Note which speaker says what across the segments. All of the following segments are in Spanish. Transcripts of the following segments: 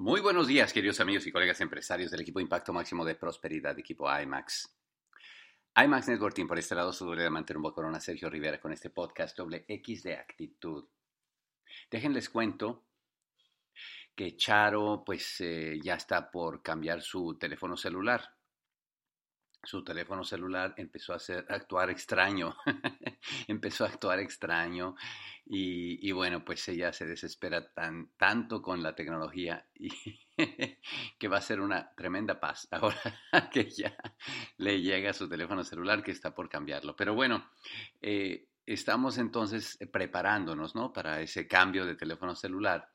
Speaker 1: Muy buenos días, queridos amigos y colegas empresarios del equipo Impacto Máximo de Prosperidad, equipo IMAX. IMAX Network Team, por este lado, su doble de un Corona, Sergio Rivera, con este podcast doble X de actitud. Déjenles cuento que Charo, pues, eh, ya está por cambiar su teléfono celular su teléfono celular empezó a, hacer, actuar extraño, empezó a actuar extraño y, bueno, pues ella se desespera tan, tanto con la tecnología que va a ser una tremenda paz ahora que ya le llega su teléfono celular que está por cambiarlo. Pero bueno, eh, estamos entonces preparándonos ¿no? para ese cambio de teléfono celular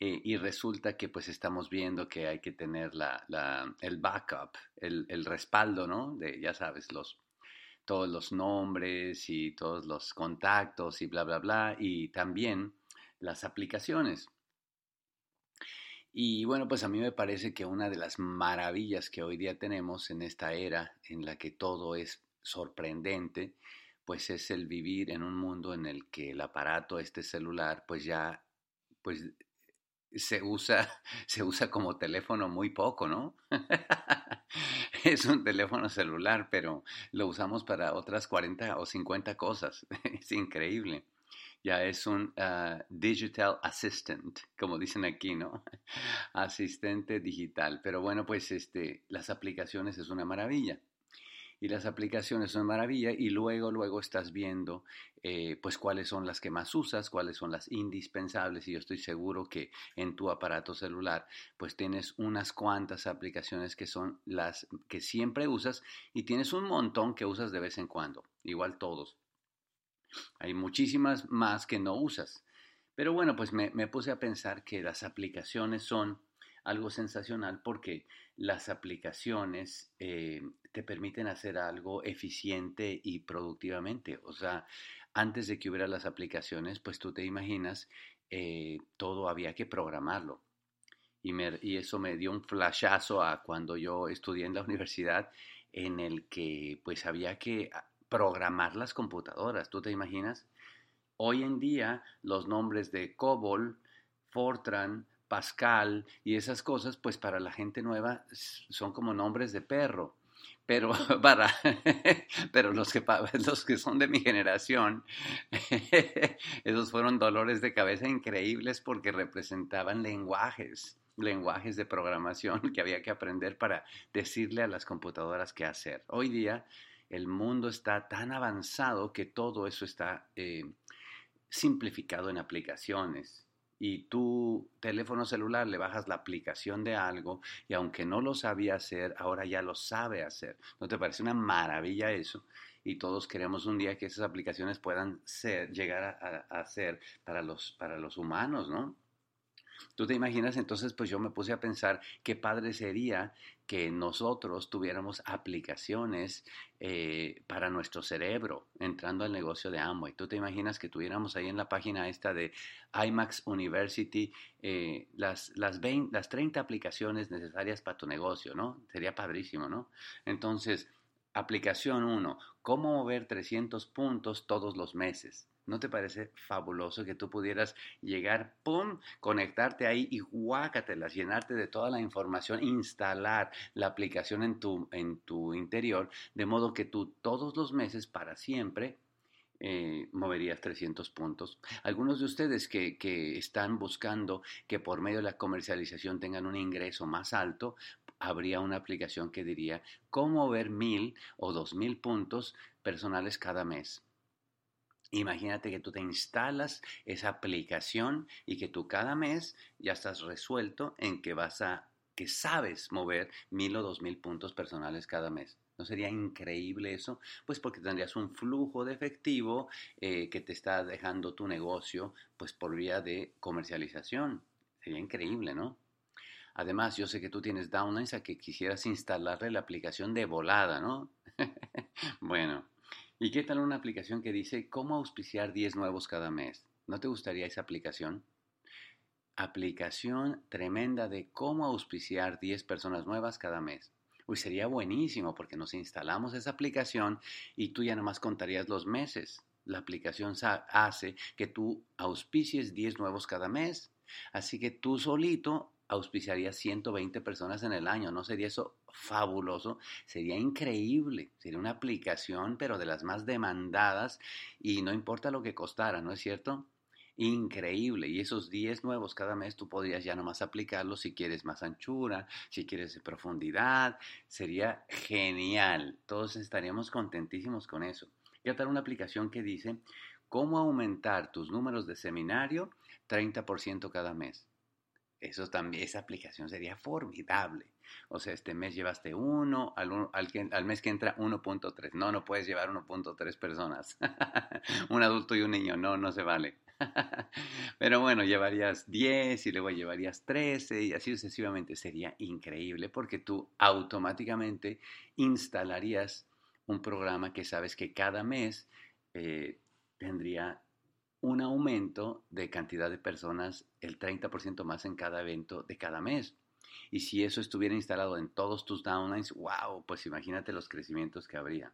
Speaker 1: eh, y resulta que pues estamos viendo que hay que tener la, la, el backup, el, el, respaldo, ¿no? De, ya sabes, los, todos los nombres y todos los contactos y bla, bla, bla, y también las aplicaciones. Y bueno, pues a mí me parece que una de las maravillas que hoy día tenemos en esta era en la que todo es sorprendente, pues es el vivir en un mundo en el que el aparato, este celular, pues ya pues se usa, se usa como teléfono muy poco, ¿no? es un teléfono celular, pero lo usamos para otras 40 o 50 cosas. es increíble. Ya es un ah, digital assistant, como dicen aquí, ¿no? Asistente digital. Pero bueno, pues este, las aplicaciones es una maravilla y las aplicaciones son maravilla y luego, luego estás viendo eh, pues cuáles son las que más usas, cuáles son las indispensables y yo estoy seguro que en tu aparato celular pues tienes unas cuantas aplicaciones que son las que siempre usas y tienes un montón que usas de vez en cuando, igual todos. Hay muchísimas más que no usas. Pero bueno, pues me, me puse a pensar que las aplicaciones son algo sensacional porque las aplicaciones eh, te permiten hacer algo eficiente y productivamente. O sea, antes de que hubiera las aplicaciones, pues tú te imaginas, eh, todo había que programarlo. Y, y, eso me dio un flashazo a cuando yo estudié en la universidad en el que pues había que programar las computadoras. ¿Tú te imaginas? Hoy en día los nombres de COBOL, Fortran, Pascal y esas cosas, pues para la gente nueva son como nombres de perro. Pero para pero los que, los que son de mi generación, esos fueron dolores de cabeza increíbles porque representaban lenguajes, lenguajes de programación que había que aprender para decirle a las computadoras qué hacer. Hoy día el mundo está tan avanzado que todo eso está eh, simplificado en aplicaciones y tu teléfono celular le bajas la aplicación de algo y aunque no lo sabía hacer, ahora ya lo sabe hacer. ¿No te parece una maravilla eso? Y todos queremos un día que esas aplicaciones puedan ser, llegar a, ser para los, para los humanos, ¿no? Tú te imaginas, entonces, pues yo me puse a pensar qué padre sería que nosotros tuviéramos aplicaciones eh, para nuestro cerebro entrando al negocio de Amway. Tú te imaginas que tuviéramos ahí en la página esta de IMAX University eh, las, las, 20, las 30 aplicaciones necesarias para tu negocio, ¿no? Sería padrísimo, ¿no? Entonces, aplicación 1, ¿cómo mover 300 puntos todos los meses? ¿No te parece fabuloso que tú pudieras llegar, pum, conectarte ahí y guácatelas, llenarte de toda la información, instalar la aplicación en tu, en tu interior, de modo que tú todos los meses, para siempre, eh, moverías 300 puntos. Algunos de ustedes que, que, están buscando que por medio de la comercialización tengan un ingreso más alto, habría una aplicación que diría cómo mover mil o dos mil puntos personales cada mes. Imagínate que tú te instalas esa aplicación y que tú cada mes ya estás resuelto en que vas a, que sabes mover mil o dos mil puntos personales cada mes. ¿No sería increíble eso? Pues porque tendrías un flujo de efectivo eh, que te está dejando tu negocio pues por vía de comercialización. Sería increíble, ¿no? Además, yo sé que tú tienes downlines a que quisieras instalarle la aplicación de volada, ¿no? bueno, ¿Y qué tal una aplicación que dice cómo auspiciar 10 nuevos cada mes? ¿No te gustaría esa aplicación? Aplicación tremenda de cómo auspiciar 10 personas nuevas cada mes. Uy, sería buenísimo porque nos instalamos esa aplicación y tú ya nomás contarías los meses. La aplicación hace que tú auspicies 10 nuevos cada mes. Así que tú solito auspiciaría 120 personas en el año. ¿No sería eso fabuloso? Sería increíble. Sería una aplicación, pero de las más demandadas y no importa lo que costara, ¿no es cierto? Increíble. Y esos 10 nuevos cada mes tú podrías ya nomás aplicarlos si quieres más anchura, si quieres profundidad. Sería genial. Todos estaríamos contentísimos con eso. Y otra una aplicación que dice cómo aumentar tus números de seminario 30% cada mes. Eso también, esa aplicación sería formidable. O sea, este mes llevaste uno, al, al, mes que entra 1.3. No, no puedes llevar 1.3 personas. un adulto y un niño, no, no se vale. Pero bueno, llevarías 10 y luego llevarías 13 y así sucesivamente. Sería increíble porque tú automáticamente instalarías un programa que sabes que cada mes eh, tendría un aumento de cantidad de personas, el 30% más en cada evento de cada mes. Y si eso estuviera instalado en todos tus downlines, wow, pues imagínate los crecimientos que habría.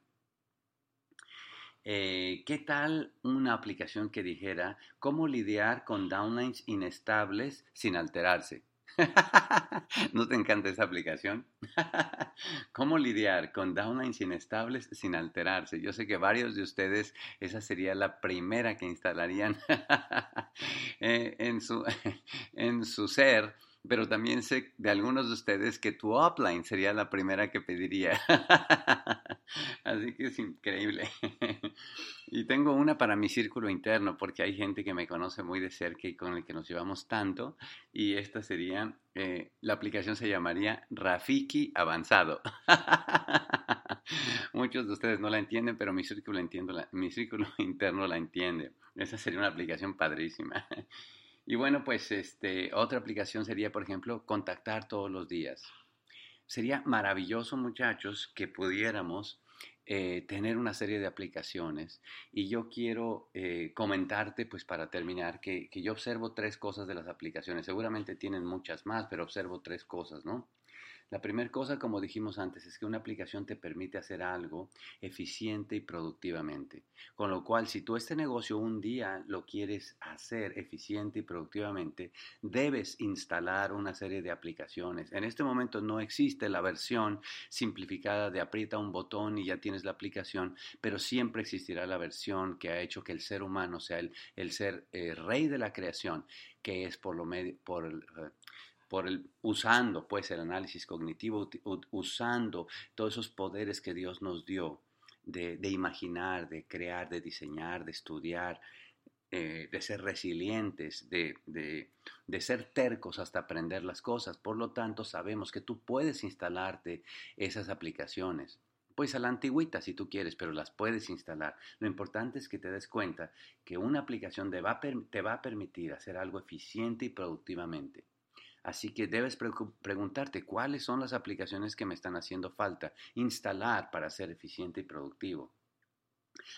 Speaker 1: Eh, ¿Qué tal una aplicación que dijera cómo lidiar con downlines inestables sin alterarse? ¿No te encanta esa aplicación? ¿Cómo lidiar con downlines inestables sin alterarse? Yo sé que varios de ustedes esa sería la primera que instalarían eh, en, su, en su ser pero también sé de algunos de ustedes que tu upline sería la primera que pediría. Así que es increíble. Y tengo una para mi círculo interno, porque hay gente que me conoce muy de cerca y con el que nos llevamos tanto. Y esta sería, eh, la aplicación se llamaría Rafiki Avanzado. Muchos de ustedes no la entienden, pero mi círculo, mi círculo interno la entiende. Esa sería una aplicación padrísima. Y bueno, pues este, otra aplicación sería, por ejemplo, contactar todos los días. Sería maravilloso, muchachos, que pudiéramos eh, tener una serie de aplicaciones. Y yo quiero eh, comentarte, pues para terminar, que, que yo observo tres cosas de las aplicaciones. Seguramente tienen muchas más, pero observo tres cosas, ¿no? La primera cosa, como dijimos antes, es que una aplicación te permite hacer algo eficiente y productivamente. Con lo cual, si tú este negocio un día lo quieres hacer eficiente y productivamente, debes instalar una serie de aplicaciones. En este momento no existe la versión simplificada de aprieta un botón y ya tienes la aplicación, pero siempre existirá la versión que ha hecho que el ser humano sea el, ser eh, rey de la creación, que es por lo medio, por el, eh, por el, usando pues el análisis cognitivo, usando todos esos poderes que Dios nos dio de, imaginar, de crear, de diseñar, de estudiar, eh, de ser resilientes, de, ser tercos hasta aprender las cosas. Por lo tanto, sabemos que tú puedes instalarte esas aplicaciones. Pues a la antigüita si tú quieres, pero las puedes instalar. Lo importante es que te des cuenta que una aplicación te va, te va a permitir hacer algo eficiente y productivamente. Así que debes preguntarte cuáles son las aplicaciones que me están haciendo falta instalar para ser eficiente y productivo.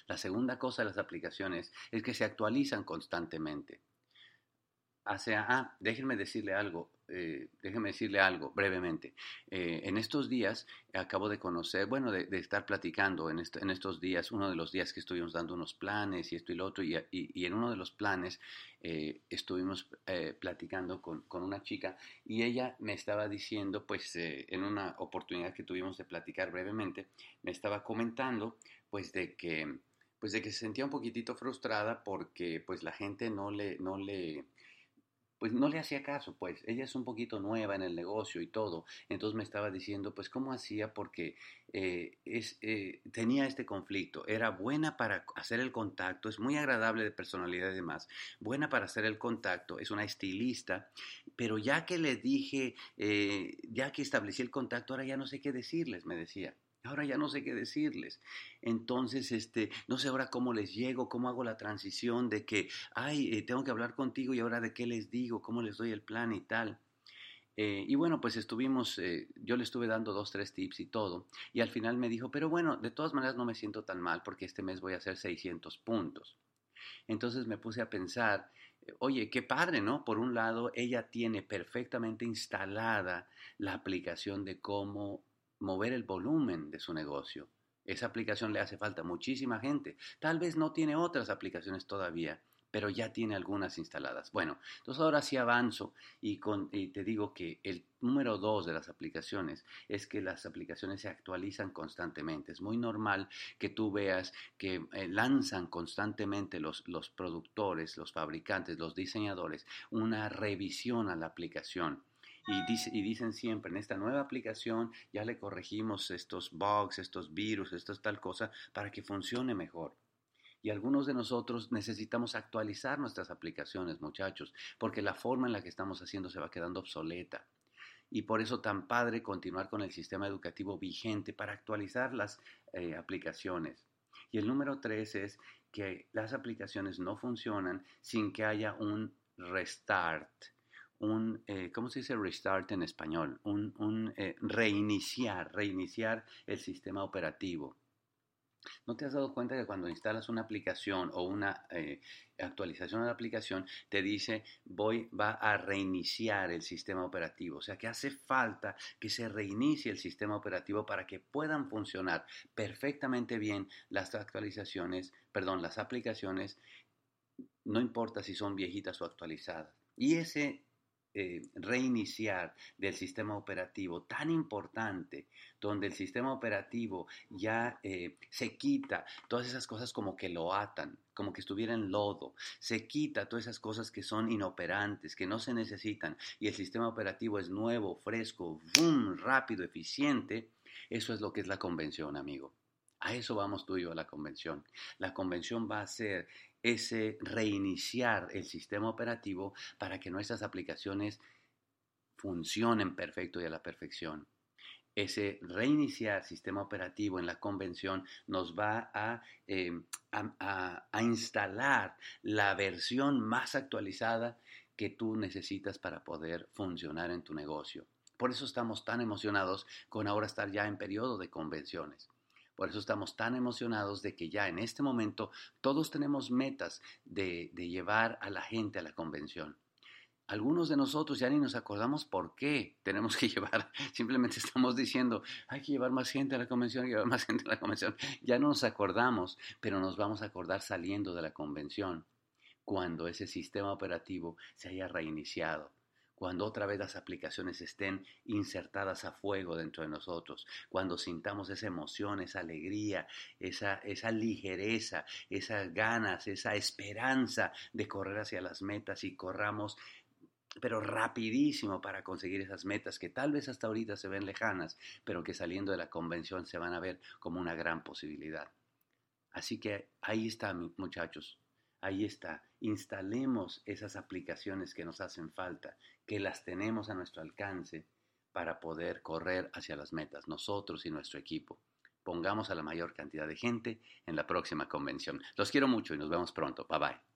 Speaker 1: La segunda cosa de las aplicaciones es que se actualizan constantemente. ah, déjenme decirle algo. Eh, déjeme decirle algo brevemente. Eh, en estos días acabo de conocer, bueno, de, estar platicando en, estos días, uno de los días que estuvimos dando unos planes y esto y lo otro, y, en uno de los planes eh, estuvimos platicando con, con, una chica y ella me estaba diciendo, pues en una oportunidad que tuvimos de platicar brevemente, me estaba comentando, pues de que pues de que se sentía un poquitito frustrada porque pues la gente no le, no le, pues no le hacía caso, pues ella es un poquito nueva en el negocio y todo, entonces me estaba diciendo, pues cómo hacía porque eh, es, eh, tenía este conflicto, era buena para hacer el contacto, es muy agradable de personalidad y demás, buena para hacer el contacto, es una estilista, pero ya que le dije, eh, ya que establecí el contacto, ahora ya no sé qué decirles, me decía. Ahora ya no sé qué decirles. Entonces, este, no sé ahora cómo les llego, cómo hago la transición de que, ay, eh, tengo que hablar contigo y ahora de qué les digo, cómo les doy el plan y tal. Eh, y bueno, pues estuvimos, eh, yo le estuve dando dos, tres tips y todo. Y al final me dijo, pero bueno, de todas maneras no me siento tan mal porque este mes voy a hacer 600 puntos. Entonces me puse a pensar, oye, qué padre, ¿no? Por un lado, ella tiene perfectamente instalada la aplicación de cómo mover el volumen de su negocio. Esa aplicación le hace falta muchísima gente. Tal vez no tiene otras aplicaciones todavía, pero ya tiene algunas instaladas. Bueno, entonces ahora sí avanzo y, te digo que el número dos de las aplicaciones es que las aplicaciones se actualizan constantemente. Es muy normal que tú veas que eh, lanzan constantemente los, los productores, los fabricantes, los diseñadores, una revisión a la aplicación y, dicen siempre, en esta nueva aplicación ya le corregimos estos bugs, estos virus, estas tal cosa, para que funcione mejor. Y algunos de nosotros necesitamos actualizar nuestras aplicaciones, muchachos, porque la forma en la que estamos haciendo se va quedando obsoleta. Y por eso tan padre continuar con el sistema educativo vigente para actualizar las eh, aplicaciones. Y el número tres es que las aplicaciones no funcionan sin que haya un restart un, eh, ¿cómo se dice restart en español? Un, eh, reiniciar, reiniciar el sistema operativo. ¿No te has dado cuenta que cuando instalas una aplicación o una eh, actualización de la aplicación, te dice voy, va a reiniciar el sistema operativo? O sea que hace falta que se reinicie el sistema operativo para que puedan funcionar perfectamente bien las actualizaciones, perdón, las aplicaciones, no importa si son viejitas o actualizadas. Y ese eh, reiniciar del sistema operativo tan importante, donde el sistema operativo ya eh, se quita todas esas cosas como que lo atan, como que estuviera en lodo, se quita todas esas cosas que son inoperantes, que no se necesitan, y el sistema operativo es nuevo, fresco, boom, rápido, eficiente, eso es lo que es la convención, amigo. A eso vamos tú y yo a la convención. La convención va a ser ese reiniciar el sistema operativo para que nuestras aplicaciones funcionen perfecto y a la perfección. Ese reiniciar sistema operativo en la convención nos va em, a, a instalar la versión más actualizada que tú necesitas para poder funcionar en tu negocio. Por eso estamos tan emocionados con ahora estar ya en periodo de convenciones. Por eso estamos tan emocionados de que ya en este momento todos tenemos metas de, llevar a la gente a la convención. Algunos de nosotros ya ni nos acordamos por qué tenemos que llevar, simplemente estamos diciendo, hay que llevar más gente a la convención, llevar más gente a la convención. Ya no nos acordamos, pero nos vamos a acordar saliendo de la convención, cuando ese sistema operativo se haya reiniciado, cuando otra vez las aplicaciones estén insertadas a fuego dentro de nosotros, cuando sintamos esa emoción, esa alegría, esa, esa ligereza, esas ganas, esa esperanza de correr hacia las metas y corramos pero rapidísimo para conseguir esas metas que tal vez hasta ahorita se ven lejanas, pero que saliendo de la convención se van a ver como una gran posibilidad. Así que ahí está, muchachos, ahí está. Instalemos esas aplicaciones que nos hacen falta, que las tenemos a nuestro alcance para poder correr hacia las metas, nosotros y nuestro equipo. Pongamos a la mayor cantidad de gente en la próxima convención. Los quiero mucho y nos vemos pronto. Bye bye.